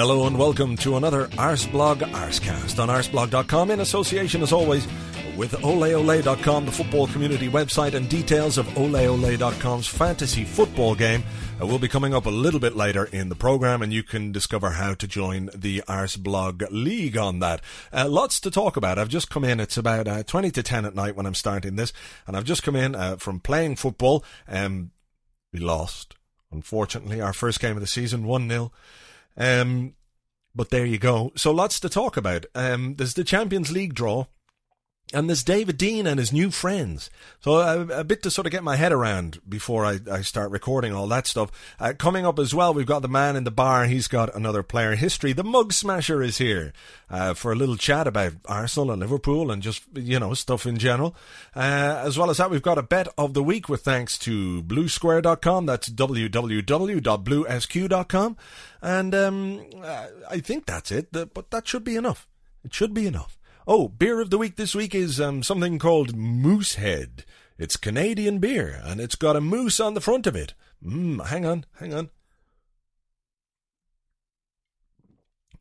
Hello and welcome to another Arseblog Arsecast on arseblog.com in association as always with oleole.com, the football community website, and details of oleole.com's fantasy football game uh, will be coming up a little bit later in the program, and you can discover how to join the Arseblog League on that. Uh, lots to talk about. I've just come in. It's about uh, 20 to 10 at night when I'm starting this, and I've just come in uh, from playing football. Um, we lost, unfortunately, our first game of the season, 1 0. Um, but there you go. So lots to talk about. Um, there's the Champions League draw. And there's David Dein and his new friends. So a, a, bit to sort of get my head around before I, I start recording all that stuff. Uh, coming up as well, we've got the man in the bar. He's got another player history. The Mug Smasher is here uh, for a little chat about Arsenal and Liverpool and just, you know, stuff in general. Uh, as well as that, we've got a bet of the week with thanks to bluesquare.com. That's www.bluesq.com. And um, I think that's it, but that should be enough. It should be enough. Oh, beer of the week this week is um, something called Moosehead. It's Canadian beer, and it's got a moose on the front of it. Mmm, hang on, hang on.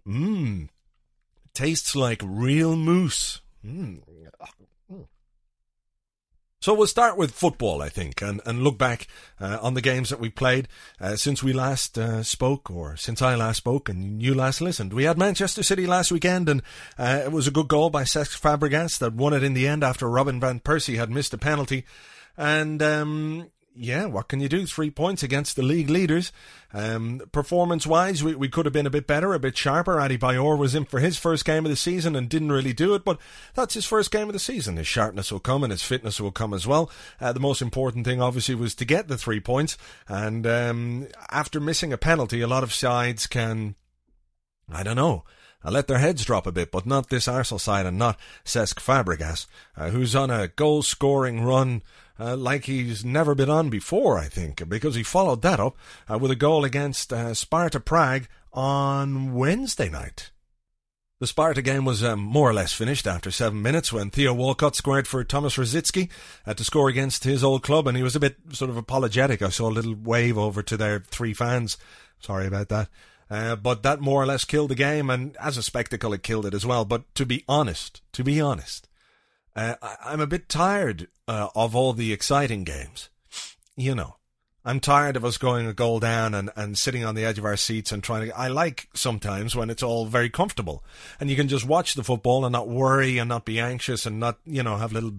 Mmm, tastes like real moose. Mmm, so we'll start with football, I think, and, and look back uh, on the games that we played uh, since we last uh, spoke, or since I last spoke and you last listened. We had Manchester City last weekend, and uh, it was a good goal by Cesc Fabregas that won it in the end after Robin van Persie had missed a penalty. And um, yeah, what can you do? Three points against the league leaders. Um, performance wise, we, we could have been a bit better, a bit sharper. Adebayor was in for his first game of the season and didn't really do it, but that's his first game of the season. His sharpness will come and his fitness will come as well. Uh, the most important thing, obviously, was to get the three points. And um, after missing a penalty, a lot of sides can, I don't know, I let their heads drop a bit, but not this Arsenal side and not Cesc Fabregas, uh, who's on a goal scoring run uh, like he's never been on before, I think, because he followed that up uh, with a goal against uh, Sparta Prague on Wednesday night. The Sparta game was um, more or less finished after seven minutes when Theo Walcott squared for Thomas Rosicky uh, to score against his old club, and he was a bit sort of apologetic. I saw a little wave over to their three fans. Sorry about that. Uh, but that more or less killed the game, and as a spectacle, it killed it as well. But to be honest, to be honest, uh, I, am a bit tired uh, of all the exciting games. You know, I'm tired of us going a goal down and, and sitting on the edge of our seats and trying to. I like sometimes when it's all very comfortable and you can just watch the football and not worry and not be anxious and not, you know, have little.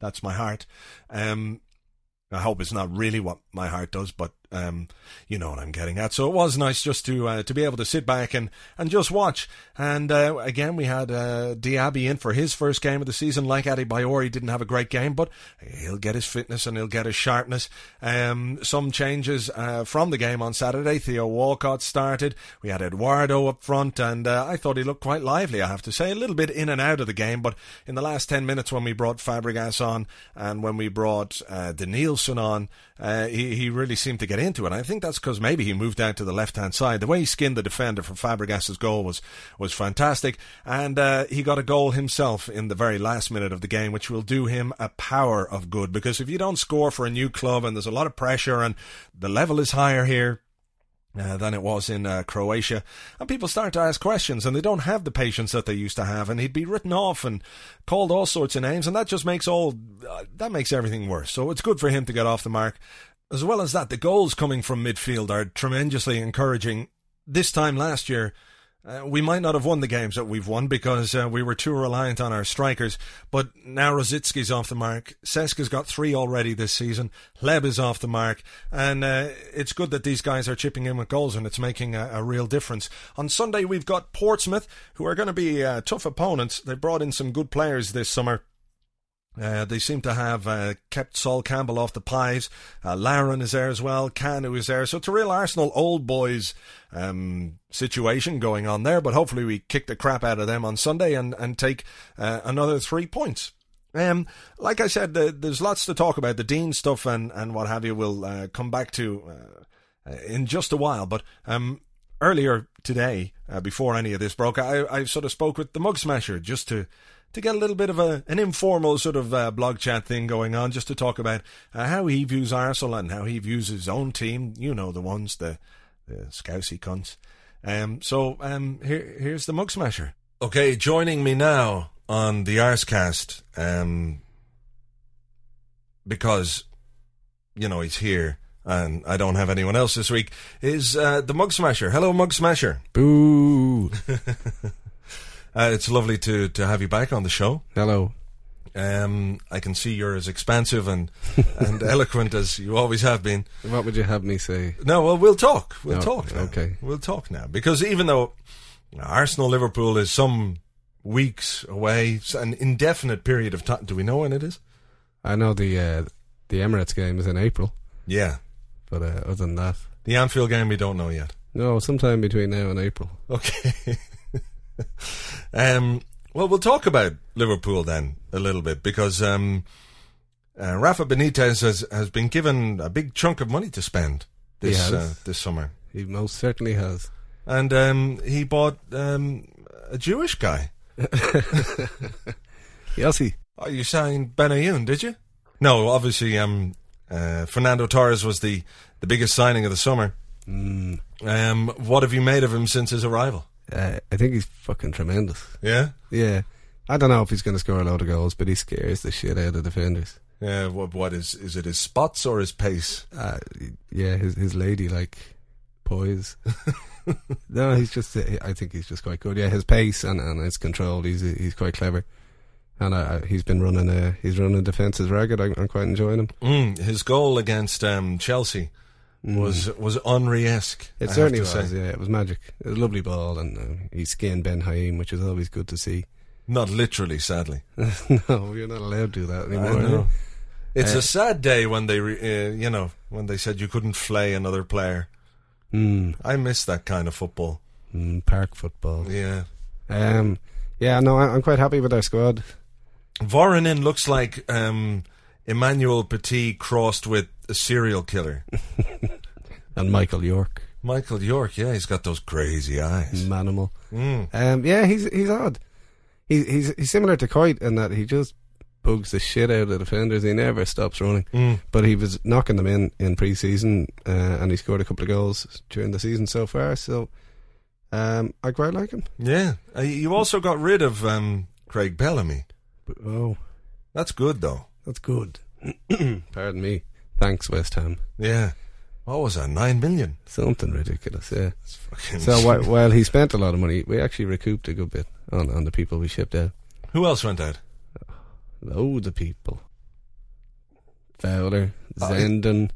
That's my heart. Um, I hope it's not really what my heart does, but um, you know what I'm getting at. So it was nice just to uh, to be able to sit back and, and just watch. And uh, again, we had uh, Diaby in for his first game of the season. Like Adebayor, he didn't have a great game, but he'll get his fitness and he'll get his sharpness. Um, some changes uh, from the game on Saturday. Theo Walcott started. We had Eduardo up front, and uh, I thought he looked quite lively. I have to say, a little bit in and out of the game, but in the last ten minutes when we brought Fabregas on and when we brought uh, Denilson on, uh, he he really seemed to get into it. I think that's because maybe he moved out to the left hand side. The way he skinned the defender for Fabregas's goal was was fantastic, and uh, he got a goal himself in the very last minute of the game, which will do him a power of good. Because if you don't score for a new club and there's a lot of pressure and the level is higher here, uh, than it was in uh, Croatia. And people start to ask questions, and they don't have the patience that they used to have. And he'd be written off and called all sorts of names, and that just makes all uh, that makes everything worse. So it's good for him to get off the mark. As well as that, the goals coming from midfield are tremendously encouraging. This time last year, uh, we might not have won the games that we've won because uh, we were too reliant on our strikers. But now Rosicky's off the mark. Cesca's got three already this season. Hleb is off the mark. And uh, it's good that these guys are chipping in with goals and it's making a, a real difference. On Sunday, we've got Portsmouth, who are going to be uh, tough opponents. They brought in some good players this summer. Uh, they seem to have uh, kept Sol Campbell off the pies. Uh, is there as well. Kanu is there. So it's a real Arsenal old boys um, situation going on there. But hopefully we kick the crap out of them on Sunday and, and take uh, another three points. Um, like I said, the, there's lots to talk about. The Dein stuff and, and what have you will uh, come back to uh, in just a while. But um, earlier today, before any of this broke, I, I sort of spoke with the Mug Smasher just to to get a little bit of a, an informal sort of uh, blog chat thing going on, just to talk about uh, how he views Arsenal and how he views his own team. You know the ones, the the scousy cunts. Um, so um, here here's the mug smasher. Okay, joining me now on the Arsecast, um, because you know he's here and I don't have anyone else this week, is uh, the Mug Smasher. Hello, Mug Smasher. Boo. Uh, it's lovely to, to have you back on the show. Hello. Um, I can see you're as expansive and and eloquent as you always have been. What would you have me say? No, well, we'll talk. We'll No, talk. Now. okay. we'll talk now because even though Arsenal Liverpool is some weeks away, an indefinite period of time. Do we know when it is? I know the uh, the Emirates game is in April, Yeah, but uh, other than that, the Anfield game we don't know yet. no, sometime between now and April. Okay. um, well, we'll talk about Liverpool then a little bit because um, uh, Rafa Benitez has, has been given a big chunk of money to spend this uh, this summer, He most certainly has. and um, he bought um, a Jewish guy. Yossi. Oh, you signed Benayoun, did you? No, obviously, um, uh, Fernando Torres was the, the biggest signing of the summer. Mm, Um, what have you made of him since his arrival? Uh, I think he's fucking tremendous. Yeah, Yeah. I don't know if he's going to score a load of goals, but he scares the shit out of defenders. yeah. What, what is is it? His spots or his pace? Uh, yeah, his his lady like poise. no, he's just. I think he's just quite good. Yeah, his pace and, and his control. He's he's quite clever, and uh, he's been running. Uh, he's running defenses ragged. I'm, I'm quite enjoying him. Mm, his goal against um, Chelsea was was Henry-esque. It I certainly was. say. Yeah, it was magic. It was a lovely ball, and uh, he skinned Ben Haim, which is always good to see. Not literally, sadly. no, you're not allowed to do that anymore. It's Uh, a sad day when they, re, uh, you know, when they said you couldn't flay another player. Mm, I miss that kind of football. mm, park football. Yeah. Um, yeah, no, I- I'm quite happy with our squad. Voronin looks like um, Emmanuel Petit crossed with a serial killer. And Michael York, Michael York, yeah, he's got those crazy eyes. Manimal. Mm. Um, yeah, he's he's odd. He, he's he's similar to Kuyt in that he just bugs the shit out of defenders. He never stops running. Mm. But he was knocking them in in pre-season, uh, and he scored a couple of goals during the season so far. So um, I quite like him. Yeah. Uh, you also got rid of um, Craig Bellamy. Oh, That's good, though. that's good. Pardon me. Thanks, West Ham. Yeah. What was that? Nine million. Something ridiculous, yeah. So while, while he spent a lot of money, we actually recouped a good bit on, on the people we shipped out. Who else went out? Loads of people. Fowler, Oh, Zenden,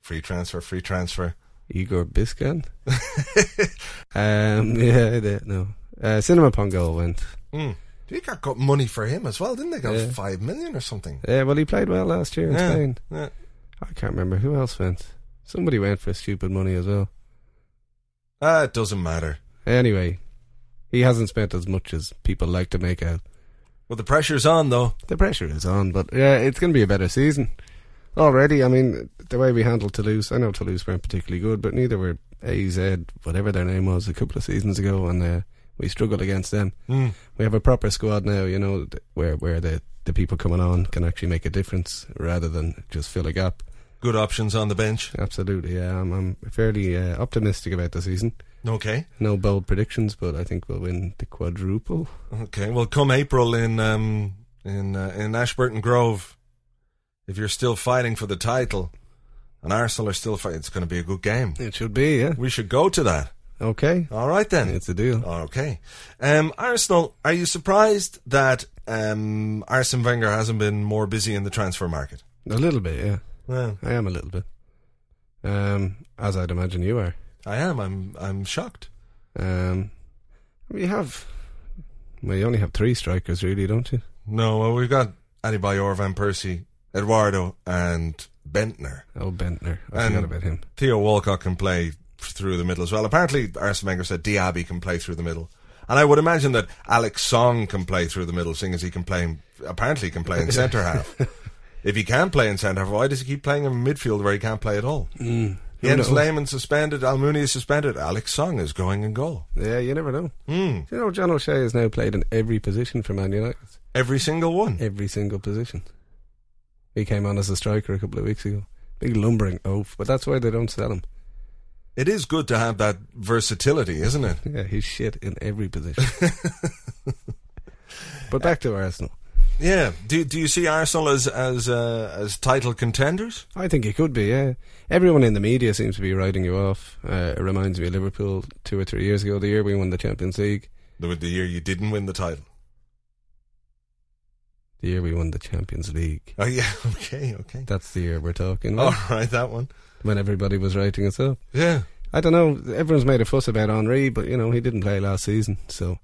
Free transfer, free transfer. Igor Biscan. um, yeah, they, no. Uh, Sinama Pongolle went. Mm. They got, got money for him as well, didn't they? Got Yeah. five million or something. Yeah, well, he played well last year in Yeah. Spain. Yeah. I can't remember who else went. Somebody went for stupid money as well. Ah, it doesn't matter. Anyway, he hasn't spent as much as people like to make out. Well, the pressure's on, though. The pressure is on, but yeah, it's going to be a better season. Already, I mean, the way we handled Toulouse, I know Toulouse weren't particularly good, but neither were AZ, whatever their name was, a couple of seasons ago, and uh, we struggled against them. Mm. We have a proper squad now, you know, where where the, the people coming on can actually make a difference rather than just fill a gap. Good options on the bench. Absolutely, yeah. I'm, I'm fairly uh, optimistic about the season. Okay. No bold predictions, but I think we'll win the quadruple. Okay. Well, come April in um, in uh, in Ashburton Grove, if you're still fighting for the title, and Arsenal are still fighting, it's going to be a good game. It should be, yeah. We should go to that. Okay. All right then. It's a deal. Okay. Um, Arsenal, are you surprised that um, Arsene Wenger hasn't been more busy in the transfer market? A little bit, yeah. Well, I am a little bit. Um, as I'd imagine you are. I am. I'm. I'm shocked. Um, we have. Well, you only have three strikers, really, don't you? No, well, we've got Adebayor, Van Persie, Eduardo, and Bendtner. Oh, Bendtner. I forgot about him. Theo Walcott can play through the middle as well. Apparently, Arsene Wenger said Diaby can play through the middle. And I would imagine that Alex Song can play through the middle, seeing as he can play, apparently can play in centre half. If he can play in centre half, why does he keep playing in midfield where he can't play at all? Mm. Jens? Lehmann suspended, Almunia suspended, Alex Song is going in goal. Yeah, you never know. Hmm. You know, John O'Shea has now played in every position for Man United. Every single one. Every single position. He came on as a striker a couple of weeks ago. Big lumbering oaf, but that's why they don't sell him. It is good to have that versatility, isn't it? Yeah, he's shit in every position. but back to Arsenal. Yeah. Do do you see Arsenal as as uh, as title contenders? I think he could be, yeah. Everyone in the media seems to be writing you off. Uh, it reminds me of Liverpool two or three years ago, the year we won the Champions League. The, the year you didn't win the title. The year we won the Champions League. Oh yeah. Okay. Okay. That's the year we're talking All about. right, that one. When everybody was writing us up. Yeah. I don't know. Everyone's made a fuss about Henry, but you know he didn't play last season, so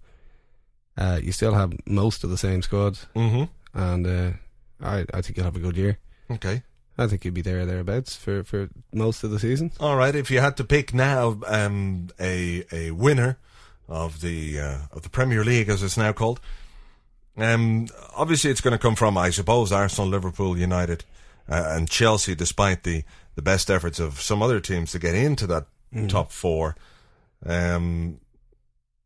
uh, you still have most of the same squad, Mm-hmm. and uh, I I think you'll have a good year. Okay. I think you'll be there or thereabouts for, for most of the season. All right. If you had to pick now um, a a winner of the uh, of the Premier League, as it's now called, um, obviously it's going to come from, I suppose, Arsenal, Liverpool, United, uh, and Chelsea. Despite the the best efforts of some other teams to get into that top four, um,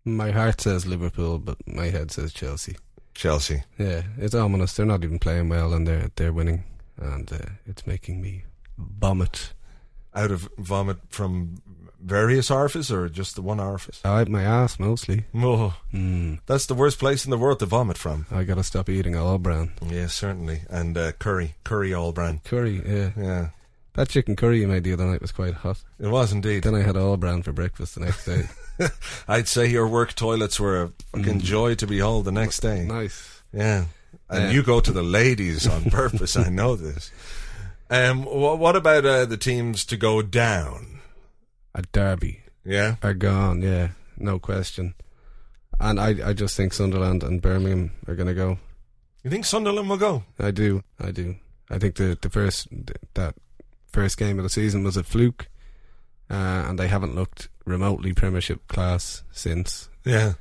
My heart says Liverpool, but my head says Chelsea. Chelsea. Yeah, it's ominous. They're not even playing well, and they're they're winning, and uh, it's making me vomit. Out of vomit from various orifices or just the one orifice? I my ass mostly. Oh, Mm. that's the worst place in the world to vomit from. I gotta stop eating all brown Yes, certainly. And uh, curry, curry all brand. curry. Yeah, Yeah, that chicken curry you made the other night was quite hot. it was indeed. Then I had all brown for breakfast the next day. I'd say your work toilets were a fucking joy to behold the next day. nice. Yeah. And Yeah. you go to the ladies on purpose, I know this. Um, wha what about uh, the teams to go down? A Derby Yeah? are gone. Yeah, no question. And I I just think Sunderland and Birmingham are gonna go. You think Sunderland will go? I do. I do. I think the the first that first game of the season was a fluke, uh, and they haven't looked remotely Premiership class since. Yeah.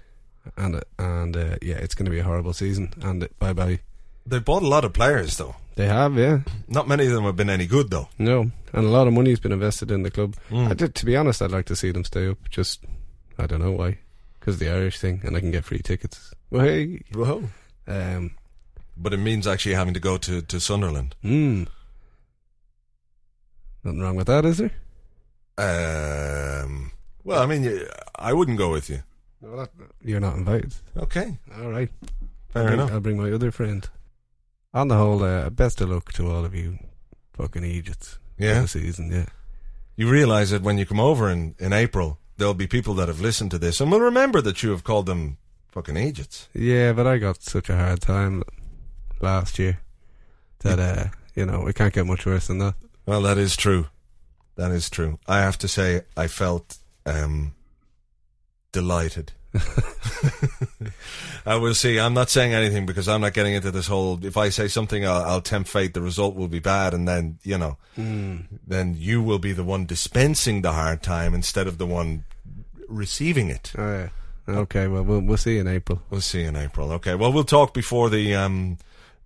And and uh, yeah, it's going to be a horrible season. And uh, bye bye. They bought a lot of players, though. They have, yeah, Not many of them have been any good, though. no, and a lot of money's been invested in the club. Mm. I did, to be honest, I'd like to see them stay up. Just I don't know why, because the Irish thing, and I can get free tickets. Well, hey, Whoa. um, But it means actually having to go to, to Sunderland. mm. Nothing wrong with that, is there? Um, well, I mean, you- I wouldn't go with you. You're not invited. Okay. All right. Fair I'll bring, enough. I'll bring my other friend. On the whole, uh, best of luck to all of you fucking idiots. for Yeah. The season, yeah. You realise that when you come over in, in April, there'll be people that have listened to this and will remember that you have called them fucking idiots. Yeah, but I got such a hard time last year that, uh, you know, it can't get much worse than that. Well, that is true. That is true. I have to say, I felt um, delighted. I will see. I'm not saying anything because I'm not getting into this whole. If I say something, I'll, I'll tempt fate. The result will be bad, and then you know, then you will be the one dispensing the hard time instead of the one receiving it. Oh, yeah. Okay, well, we'll we'll see you in April. We'll see in April. Okay. Well, we'll talk before the um,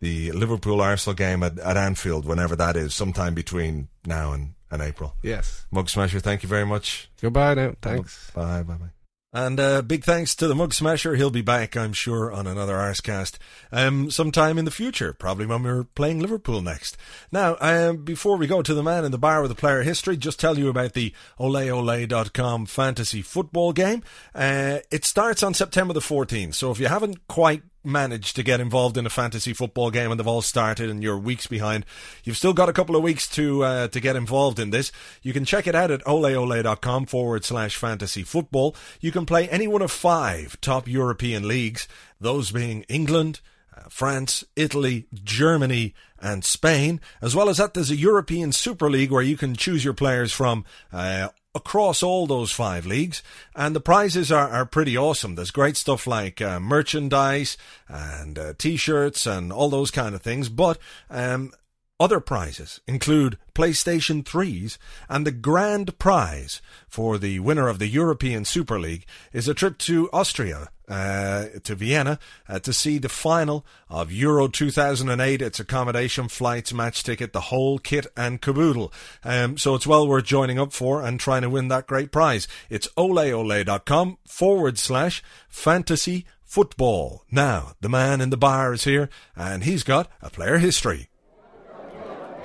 the Liverpool Arsenal game at, at Anfield, whenever that is, sometime between now and, and April. Yes. Mug Smasher, thank you very much. Goodbye now. Thanks. Bye, bye, bye. And uh, big thanks to the Mug Smasher. He'll be back, I'm sure, on another Arsecast um, sometime in the future, probably when we're playing Liverpool next. Now, um, before we go to the man in the bar with the player history, just tell you about the oleole.com fantasy football game. Uh, it starts on September the 14th, so if you haven't quite managed to get involved in a fantasy football game and they've all started and you're weeks behind, you've still got a couple of weeks to uh, to get involved in this. You can check it out at oleole.com forward slash fantasy football. You can play any one of five top European leagues, those being England, uh, France, Italy, Germany, and Spain. As well as that, there's a European Super League where you can choose your players from uh, across all those five leagues, and the prizes are, are pretty awesome. There's great stuff like uh, merchandise and uh, t-shirts and all those kind of things, but um, other prizes include PlayStation 3s, and the grand prize for the winner of the European Super League is a trip to Austria, uh, to Vienna, uh, to see the final of Euro 2008. It's accommodation, flights, match ticket, the whole kit and caboodle. Um, so it's well worth joining up for and trying to win that great prize. It's oleole.com forward slash fantasy football. Now, the man in the bar is here, and he's got a player history.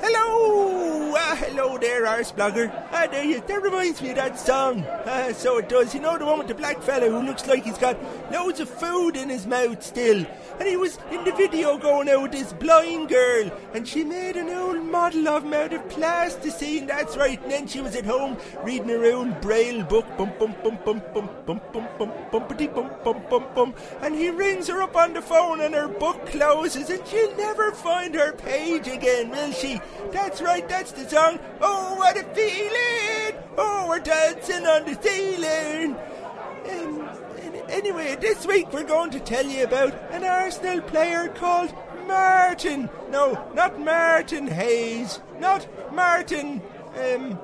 Hello! Ah, hello there, arse blogger. Ah, there you, that reminds me of that song. Ah, so it does. You know the one with the black fella who looks like he's got loads of food in his mouth still. And he was in the video going out with this blind girl, and she made an old model of him out of plasticine, that's right. And then she was at home reading her own braille book, bum bum bum bum bum bum bum bum bumpity bum bum bum bum. And he rings her up on the phone, and her book closes, and she'll never find her page again, will she? That's right, that's the song. Oh, what a feeling! Oh, we're dancing on the ceiling. Um, anyway, this week we're going to tell you about an Arsenal player called Martin. No, not Martin Hayes. Not Martin. Um,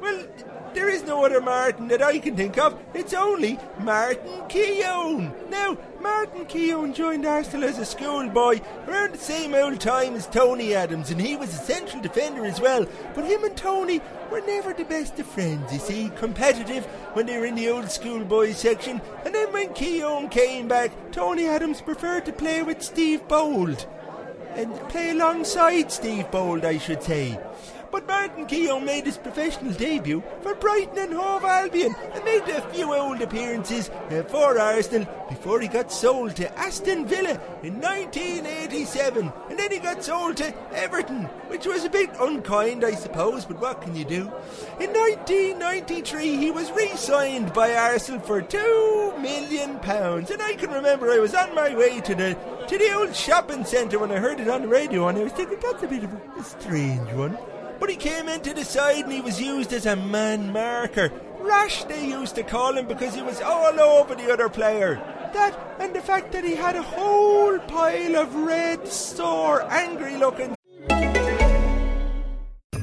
well, there is no other Martin that I can think of. It's only Martin Keown. Now, Martin Keown joined Arsenal as a schoolboy around the same old time as Tony Adams, and he was a central defender as well. But him and Tony were never the best of friends, you see. Competitive when they were in the old schoolboy section, and then when Keown came back, Tony Adams preferred to play with Steve Bould. And play alongside Steve Bould, I should say. But Martin Keown made his professional debut for Brighton and Hove Albion and made a few old appearances for Arsenal before he got sold to Aston Villa in 1987. And then he got sold to Everton, which was a bit unkind, I suppose, but what can you do? In 1993, he was re signed by Arsenal for £2 million. And I can remember I was on my way to the to the old shopping centre when I heard it on the radio, and I was thinking that's a bit of a strange one. But he came into the side and he was used as a man marker. Rash, they used to call him because he was all over the other player. That and the fact that he had a whole pile of red, sore, angry looking.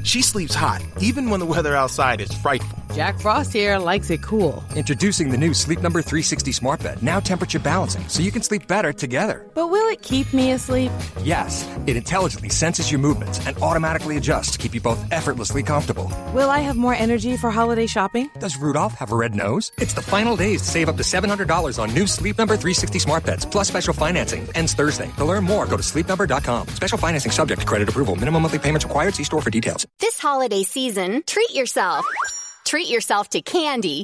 She sleeps hot, even when the weather outside is frightful. Jack Frost here likes it cool. Introducing the new Sleep Number 360 Smart Bed, now temperature balancing, so you can sleep better together. But will it keep me asleep? Yes, it intelligently senses your movements and automatically adjusts to keep you both effortlessly comfortable. Will I have more energy for holiday shopping? Does Rudolph have a red nose? It's the final days to save up to $700 on new Sleep Number 360 Smart Beds, plus special financing. Ends Thursday. To learn more, go to sleepnumber.com. Special financing subject to credit approval. Minimum monthly payments required. See store for details. This holiday season, treat yourself. Treat yourself to candy.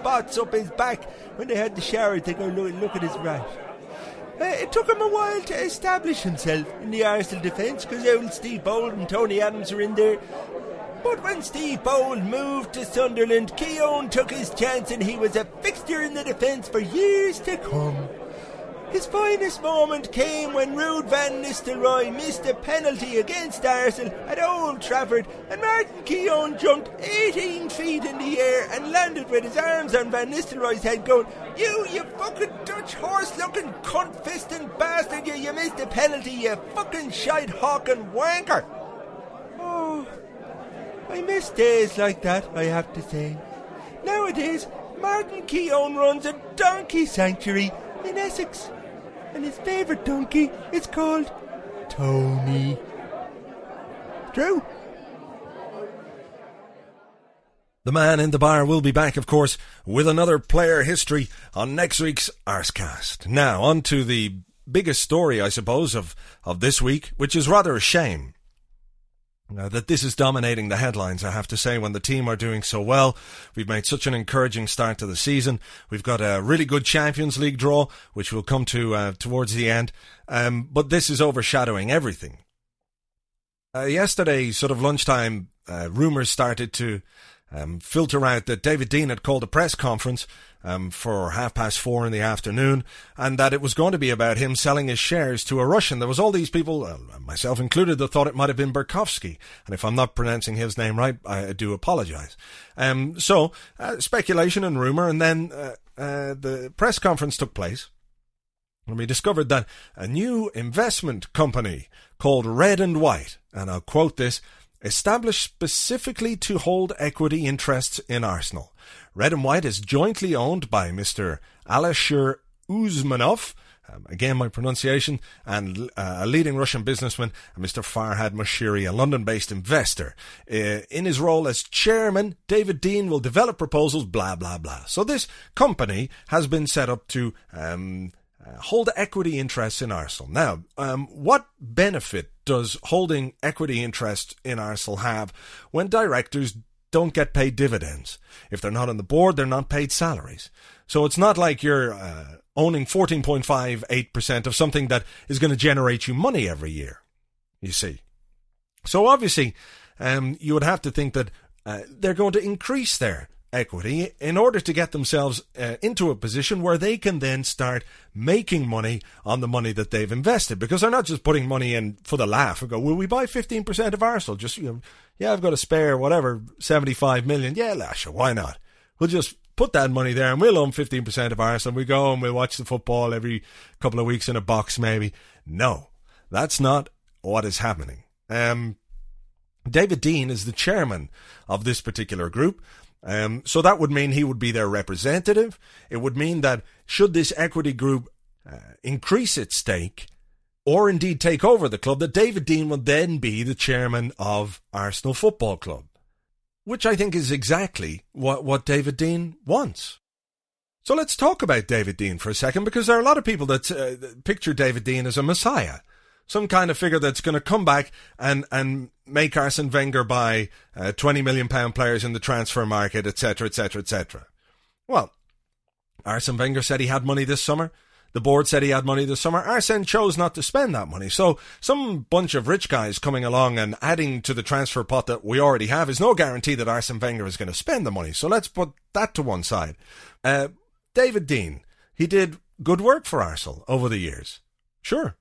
spots up his back when they had the shower to go look, look at his rash. Uh, it took him a while to establish himself in the Arsenal defence because old Steve Bould and Tony Adams were in there. But when Steve Bould moved to Sunderland, Keown took his chance and he was a fixture in the defence for years to come. His finest moment came when Ruud van Nistelrooy missed a penalty against Arsenal at Old Trafford and Martin Keown jumped 18 feet in the air and landed with his arms on Van Nistelrooy's head going, You, you fucking Dutch horse looking cunt fisting bastard, you, you missed a penalty, you fucking shite hawking wanker. Oh, I miss days like that, I have to say. Nowadays, Martin Keown runs a donkey sanctuary in Essex and his favourite donkey is called Tony. True. The man in the bar will be back, of course, with another player history on next week's Arsecast. Now, on to the biggest story, I suppose, of, of this week, which is rather a shame. Uh, that this is dominating the headlines, I have to say, when the team are doing so well. We've made such an encouraging start to the season. We've got a really good Champions League draw, which we'll come to uh, towards the end. Um, but this is overshadowing everything. Uh, yesterday, sort of lunchtime, uh, rumours started to um, filter out that David Dein had called a press conference um, for half past four in the afternoon, and that it was going to be about him selling his shares to a Russian. There was all these people, uh, myself included, that thought it might have been Berkovsky, and if I'm not pronouncing his name right, I do apologise. Um, so uh, speculation and rumor, and then uh, uh, the press conference took place. And we discovered that a new investment company called Red and White, and I'll quote this, established specifically to hold equity interests in Arsenal. Red and White is jointly owned by Mr. Alisher Usmanov, um, again my pronunciation, and uh, a leading Russian businessman, Mr. Farhad Moshiri, a London-based investor. Uh, in his role as chairman, David Dein will develop proposals, blah, blah, blah. So this company has been set up to um, uh, hold equity interests in Arsenal. Now, um, what benefit does holding equity interest in Arsenal have when directors don't get paid dividends? If they're not on the board, they're not paid salaries. So it's not like you're uh, owning 14.58% of something that is going to generate you money every year, you see. So obviously, um, you would have to think that uh, they're going to increase their equity in order to get themselves uh, into a position where they can then start making money on the money that they've invested because they're not just putting money in for the laugh and go, will we buy 15% of Arsenal? Just, you know, yeah, I've got a spare, whatever, 75 million. Yeah, Lasha, why not? We'll just put that money there and we'll own 15% of Arsenal. We go and we'll watch the football every couple of weeks in a box, maybe. No, that's not what is happening. Um, David Dein is the chairman of this particular group. Um, so that would mean he would be their representative. It would mean that should this equity group uh, increase its stake or indeed take over the club, that David Dein would then be the chairman of Arsenal Football Club, which I think is exactly what, what David Dein wants. So let's talk about David Dein for a second because there are a lot of people that uh, picture David Dein as a messiah some kind of figure that's going to come back and, and make Arsene Wenger buy uh, 20 million pound players in the transfer market, etc., etc., etc. Well, Arsene Wenger said he had money this summer. The board said he had money this summer. Arsene chose not to spend that money. So some bunch of rich guys coming along and adding to the transfer pot that we already have is no guarantee that Arsene Wenger is going to spend the money. So let's put that to one side. Uh, David Dein, he did good work for Arsenal over the years. Sure,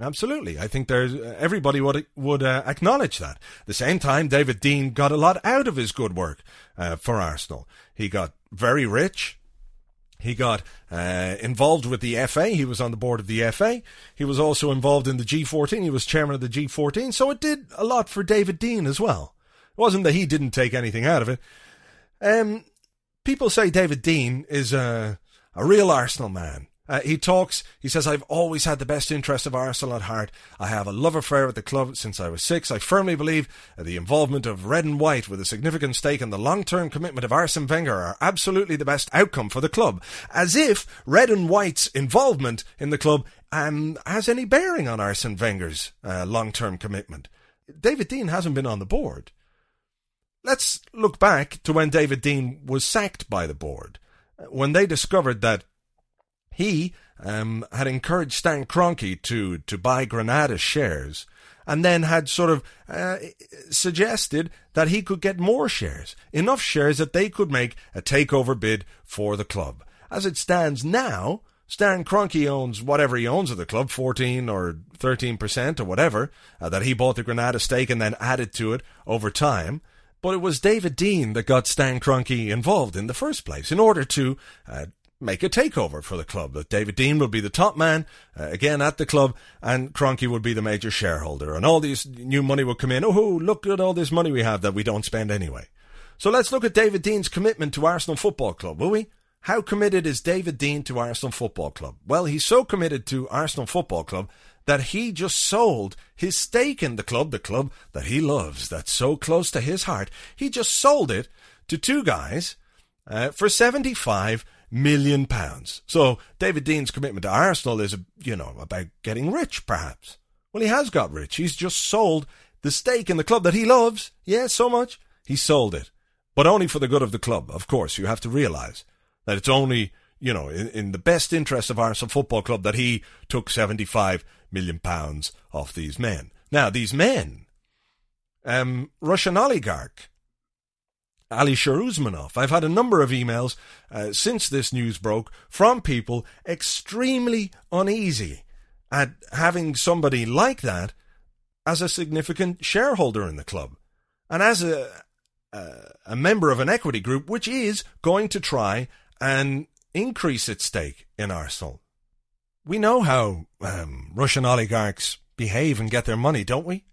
Absolutely, I think there's everybody would would uh, acknowledge that. At the same time, David Dein got a lot out of his good work uh, for Arsenal. He got very rich. He got uh, involved with the FA. He was on the board of the FA. He was also involved in the G14. He was chairman of the G14. So it did a lot for David Dein as well. It wasn't that he didn't take anything out of it. Um, people say David Dein is a, a real Arsenal man. Uh, he talks, he says, I've always had the best interest of Arsenal at heart. I have a love affair with the club since I was six. I firmly believe the involvement of red and white with a significant stake and the long term commitment of Arsene Wenger are absolutely the best outcome for the club. As if red and white's involvement in the club um, has any bearing on Arsene Wenger's uh, long term commitment. David Dein hasn't been on the board. Let's look back to when David Dein was sacked by the board. When they discovered that he um, had encouraged Stan Kroenke to, to buy Granada shares and then had sort of uh, suggested that he could get more shares, enough shares that they could make a takeover bid for the club. As it stands now, Stan Kroenke owns whatever he owns of the club, 14 or 13% or whatever, uh, that he bought the Granada stake and then added to it over time. But it was David Dein that got Stan Kroenke involved in the first place in order to uh, make a takeover for the club. That David Dein would be the top man uh, again at the club, and Kroenke would be the major shareholder, and all this new money would come in. Oh, look at all this money we have that we don't spend anyway. So let's look at David Dein's commitment to Arsenal Football Club, will we? How committed is David Dein to Arsenal Football Club? Well, he's so committed to Arsenal Football Club that he just sold his stake in the club, the club that he loves, that's so close to his heart. He just sold it to two guys uh, for 75 million pounds. So David Dein's commitment to Arsenal is, you know, about getting rich, perhaps. Well, he has got rich. He's just sold the stake in the club that he loves. Yeah, so much. He sold it. But only for the good of the club, of course. You have to realise that it's only, you know, in, in the best interest of Arsenal Football Club that he took 75 million pounds off these men. Now, these men, um, Russian oligarch, Alisher Usmanov. I've had a number of emails uh, since this news broke from people extremely uneasy at having somebody like that as a significant shareholder in the club and as a, a, a member of an equity group which is going to try and increase its stake in Arsenal. We know how um, Russian oligarchs behave and get their money, don't we?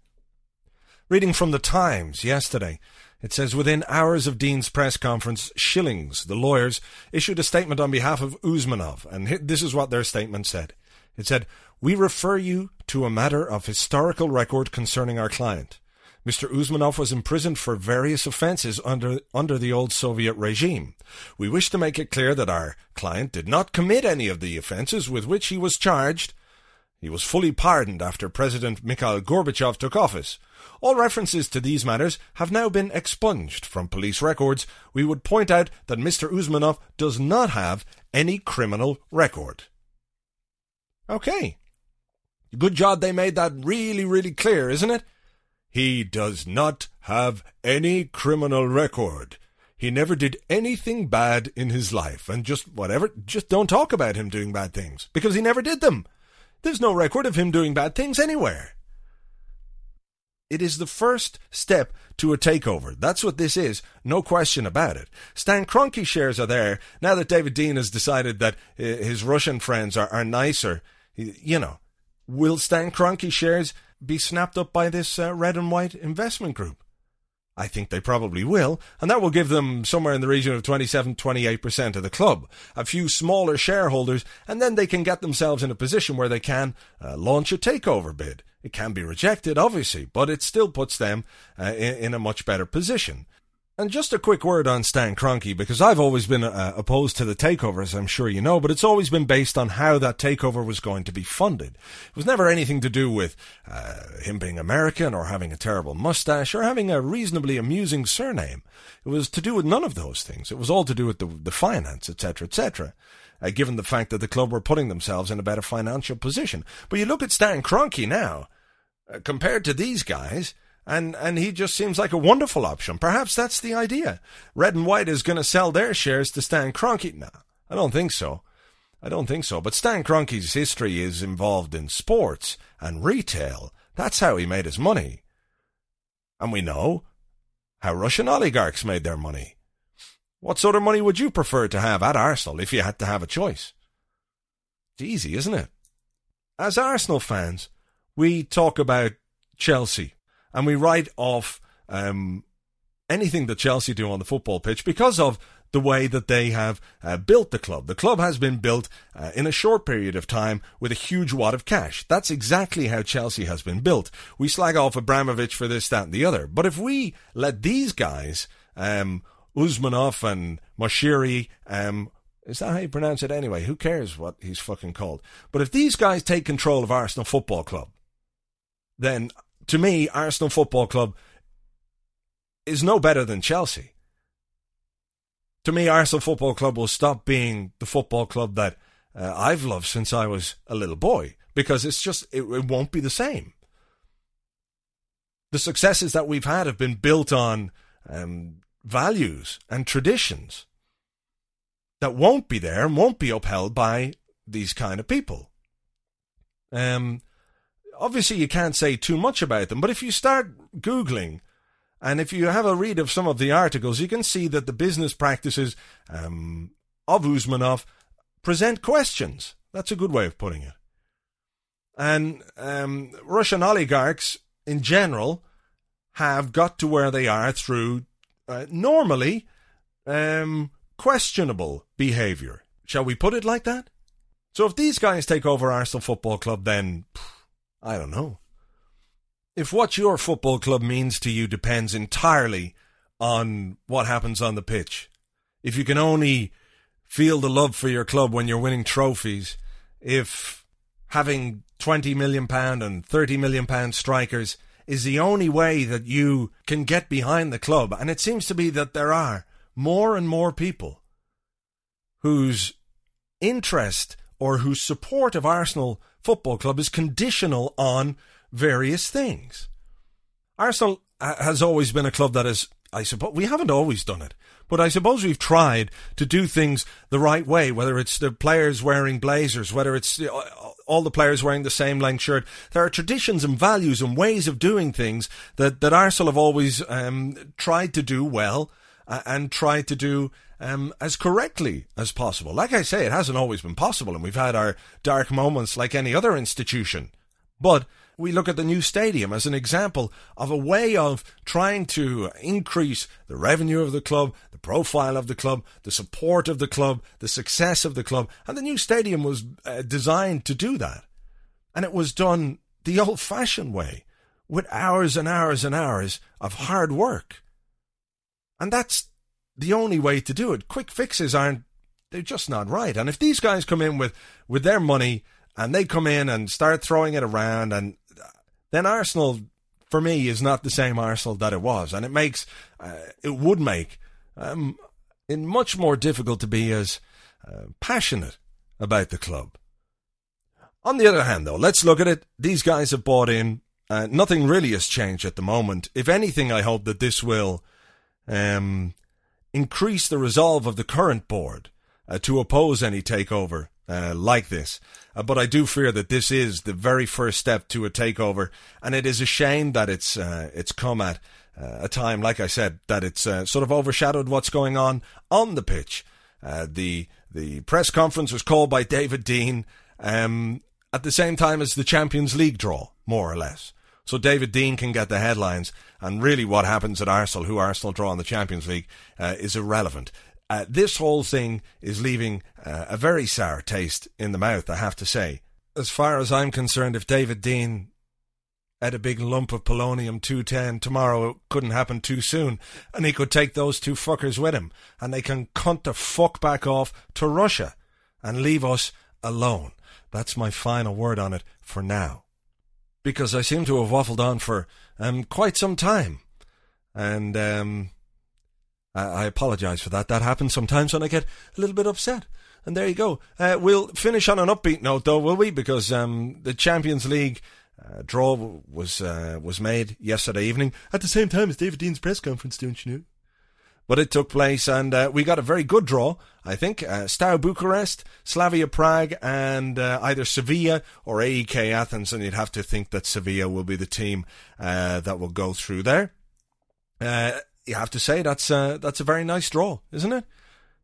Reading from the Times yesterday, it says within hours of Dein's press conference, Schillings, the lawyers, issued a statement on behalf of Usmanov, and this is what their statement said. It said, We refer you to a matter of historical record concerning our client. Mr. Usmanov was imprisoned for various offences under, under the old Soviet regime. We wish to make it clear that our client did not commit any of the offences with which he was charged. He was fully pardoned after President Mikhail Gorbachev took office. All references to these matters have now been expunged from police records. We would point out that Mr. Usmanov does not have any criminal record. Okay. Good job they made that really, really clear, isn't it? He does not have any criminal record. He never did anything bad in his life, and just whatever, just don't talk about him doing bad things, because he never did them. There's no record of him doing bad things anywhere. It is the first step to a takeover. That's what this is. No question about it. Stan Kroenke shares are there now that David Dein has decided that uh, his Russian friends are, are nicer. You know, will Stan Kroenke shares be snapped up by this uh, red and white investment group? I think they probably will, and that will give them somewhere in the region of 27 28% of the club. A few smaller shareholders, and then they can get themselves in a position where they can uh, launch a takeover bid. It can be rejected, obviously, but it still puts them uh, in, in a much better position. And just a quick word on Stan Kroenke, because I've always been uh, opposed to the takeover, as I'm sure you know, but it's always been based on how that takeover was going to be funded. It was never anything to do with uh, him being American or having a terrible mustache or having a reasonably amusing surname. It was to do with none of those things. It was all to do with the, the finance, etc., etc. Uh, given the fact that the club were putting themselves in a better financial position. But you look at Stan Kroenke now, uh, compared to these guys, and and he just seems like a wonderful option. Perhaps that's the idea. Red and White is going to sell their shares to Stan Kroenke. No, I don't think so. I don't think so. But Stan Kroenke's history is involved in sports and retail. That's how he made his money. And we know how Russian oligarchs made their money. What sort of money would you prefer to have at Arsenal if you had to have a choice? It's easy, isn't it? As Arsenal fans, we talk about Chelsea and we write off um, anything that Chelsea do on the football pitch because of the way that they have uh, built the club. The club has been built uh, in a short period of time with a huge wad of cash. That's exactly how Chelsea has been built. We slag off Abramovich for this, that, and the other. But if we let these guys, um, Usmanov and Moshiri, um, is that how you pronounce it anyway? Who cares what he's fucking called? But if these guys take control of Arsenal Football Club, then to me, Arsenal Football Club is no better than Chelsea. To me, Arsenal Football Club will stop being the football club that uh, I've loved since I was a little boy because it's just, it, it won't be the same. The successes that we've had have been built on um, values and traditions that won't be there and won't be upheld by these kind of people. Um, obviously you can't say too much about them, but if you start Googling and if you have a read of some of the articles, you can see that the business practices um, of Usmanov present questions. That's a good way of putting it. And um, Russian oligarchs in general have got to where they are through uh, normally um, questionable behaviour. Shall we put it like that? So if these guys take over Arsenal Football Club, then. Pff, I don't know. If what your football club means to you depends entirely on what happens on the pitch, if you can only feel the love for your club when you're winning trophies, if having 20 million pound and 30 million pound strikers is the only way that you can get behind the club, and it seems to be that there are more and more people whose interest or whose support of Arsenal Football Club is conditional on various things. Arsenal has always been a club that is, I suppose, we haven't always done it, but I suppose we've tried to do things the right way, whether it's the players wearing blazers, whether it's all the players wearing the same length shirt. There are traditions and values and ways of doing things that, that Arsenal have always um, tried to do well uh, and try to do um, as correctly as possible. Like I say, it hasn't always been possible, and we've had our dark moments like any other institution. But we look at the new stadium as an example of a way of trying to increase the revenue of the club, the profile of the club, the support of the club, the success of the club. And the new stadium was uh, designed to do that. And it was done the old fashioned way with hours and hours and hours of hard work. And that's the only way to do it. Quick fixes aren't, they're just not right. And if these guys come in with, with their money and they come in and start throwing it around, and then Arsenal, for me, is not the same Arsenal that it was. And it makes, uh, it would make um, it much more difficult to be as uh, passionate about the club. On the other hand, though, let's look at it. These guys have bought in. Uh, nothing really has changed at the moment. If anything, I hope that this will um, increase the resolve of the current board uh, to oppose any takeover uh, like this. Uh, but I do fear that this is the very first step to a takeover, and it is a shame that it's uh, it's come at uh, a time, like I said, that it's uh, sort of overshadowed what's going on on the pitch. the the press conference was called by David Dein um, at the same time as the Champions League draw, more or less. So David Dein can get the headlines, and really what happens at Arsenal, who Arsenal draw in the Champions League, uh, is irrelevant. Uh, this whole thing is leaving uh, a very sour taste in the mouth, I have to say. As far as I'm concerned, if David Dein had a big lump of polonium 210 tomorrow, it couldn't happen too soon, and he could take those two fuckers with him, and they can cunt the fuck back off to Russia and leave us alone. That's my final word on it for now because I seem to have waffled on for um, quite some time. And um, I, I apologise for that. That happens sometimes when I get a little bit upset. And there you go. Uh, we'll finish on an upbeat note, though, will we? Because um, the Champions League uh, draw was uh, was made yesterday evening at the same time as David Dein's press conference, don't you know? But it took place, and uh, we got a very good draw. I think uh, Steaua Bucharest, Slavia Prague, and uh, either Sevilla or AEK Athens, and you'd have to think that Sevilla will be the team uh, that will go through there. Uh, you have to say that's uh, that's a very nice draw, isn't it?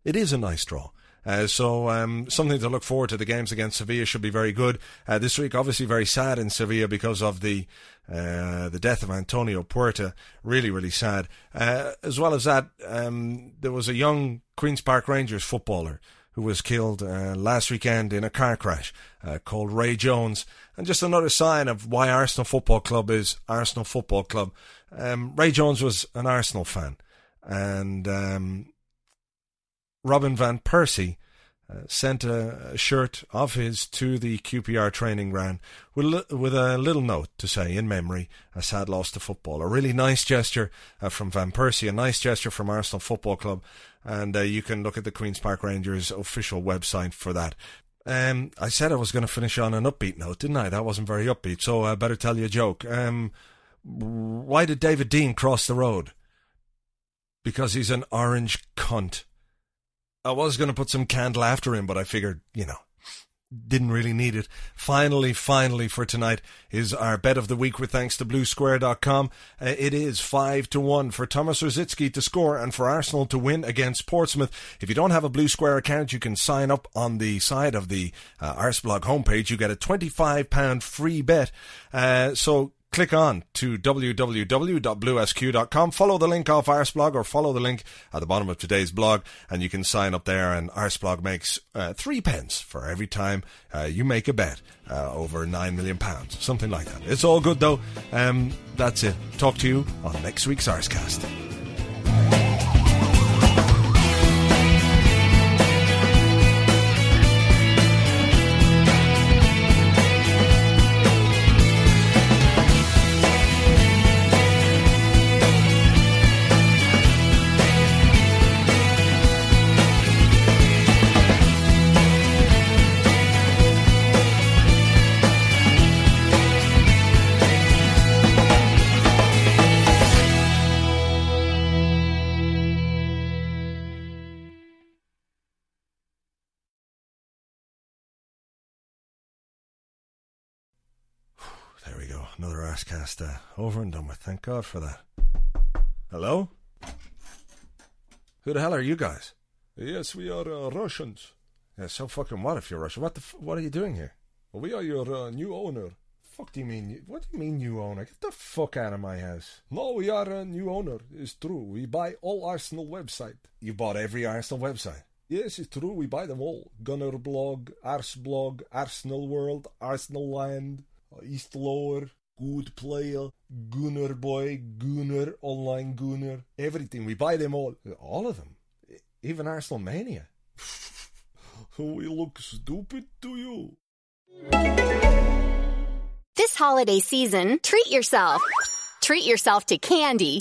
It is a nice draw. Uh, so um, something to look forward to. The games against Sevilla should be very good. Uh, this week, obviously, very sad in Sevilla because of the uh, the death of Antonio Puerta. Really, really sad. Uh, as well as that, um, there was a young Queens Park Rangers footballer who was killed uh, last weekend in a car crash uh, called Ray Jones. And just another sign of why Arsenal Football Club is Arsenal Football Club. Um, Ray Jones was an Arsenal fan. And um, Robin Van Persie uh, sent a, a, shirt of his to the QPR training ground with, with a little note to say, in memory, a sad loss to football. A really nice gesture uh, from Van Persie, a nice gesture from Arsenal Football Club, and uh, you can look at the Queen's Park Rangers official website for that. Um, I said I was going to finish on an upbeat note, didn't I? That wasn't very upbeat, so I better tell you a joke. Um, why did David Dein cross the road? Because he's an orange cunt. I was going to put some candle after him, but I figured, you know, didn't really need it. Finally, finally for tonight is our bet of the week with thanks to bluesquare.com. Uh, it is 5 to 1 for Thomas Rosicky to score and for Arsenal to win against Portsmouth. If you don't have a Blue Square account, you can sign up on the side of the uh, Arseblog homepage. You get a £25 free bet. Uh, so click on to www.bluesq.com, follow the link off Arseblog or follow the link at the bottom of today's blog and you can sign up there and Arseblog makes uh, three pence for every time uh, you make a bet uh, over nine million pounds, something like that. It's all good though. Um, that's it. Talk to you on next week's Arsecast. Uh, over and done with. Thank God for that. Hello? Who the hell are you guys? Yes, we are uh, Russians. Yeah, so fucking what if you're Russian? What the f- what are you doing here? We are your uh, new owner. Fuck do you mean? What do you mean new owner? Get the fuck out of my house. No, we are a new owner. It's true. We buy all Arsenal website. You bought every Arsenal website? Yes, it's true. We buy them all. Gunner blog, Arseblog, Arsenal World, Arsenal Land, East Lower, Good Player, Gunner Boy, Gunner, Online Gunner, everything. We buy them all. All of them. Even Arsenal Mania. we oh, look stupid to you. This holiday season, treat yourself. Treat yourself to candy.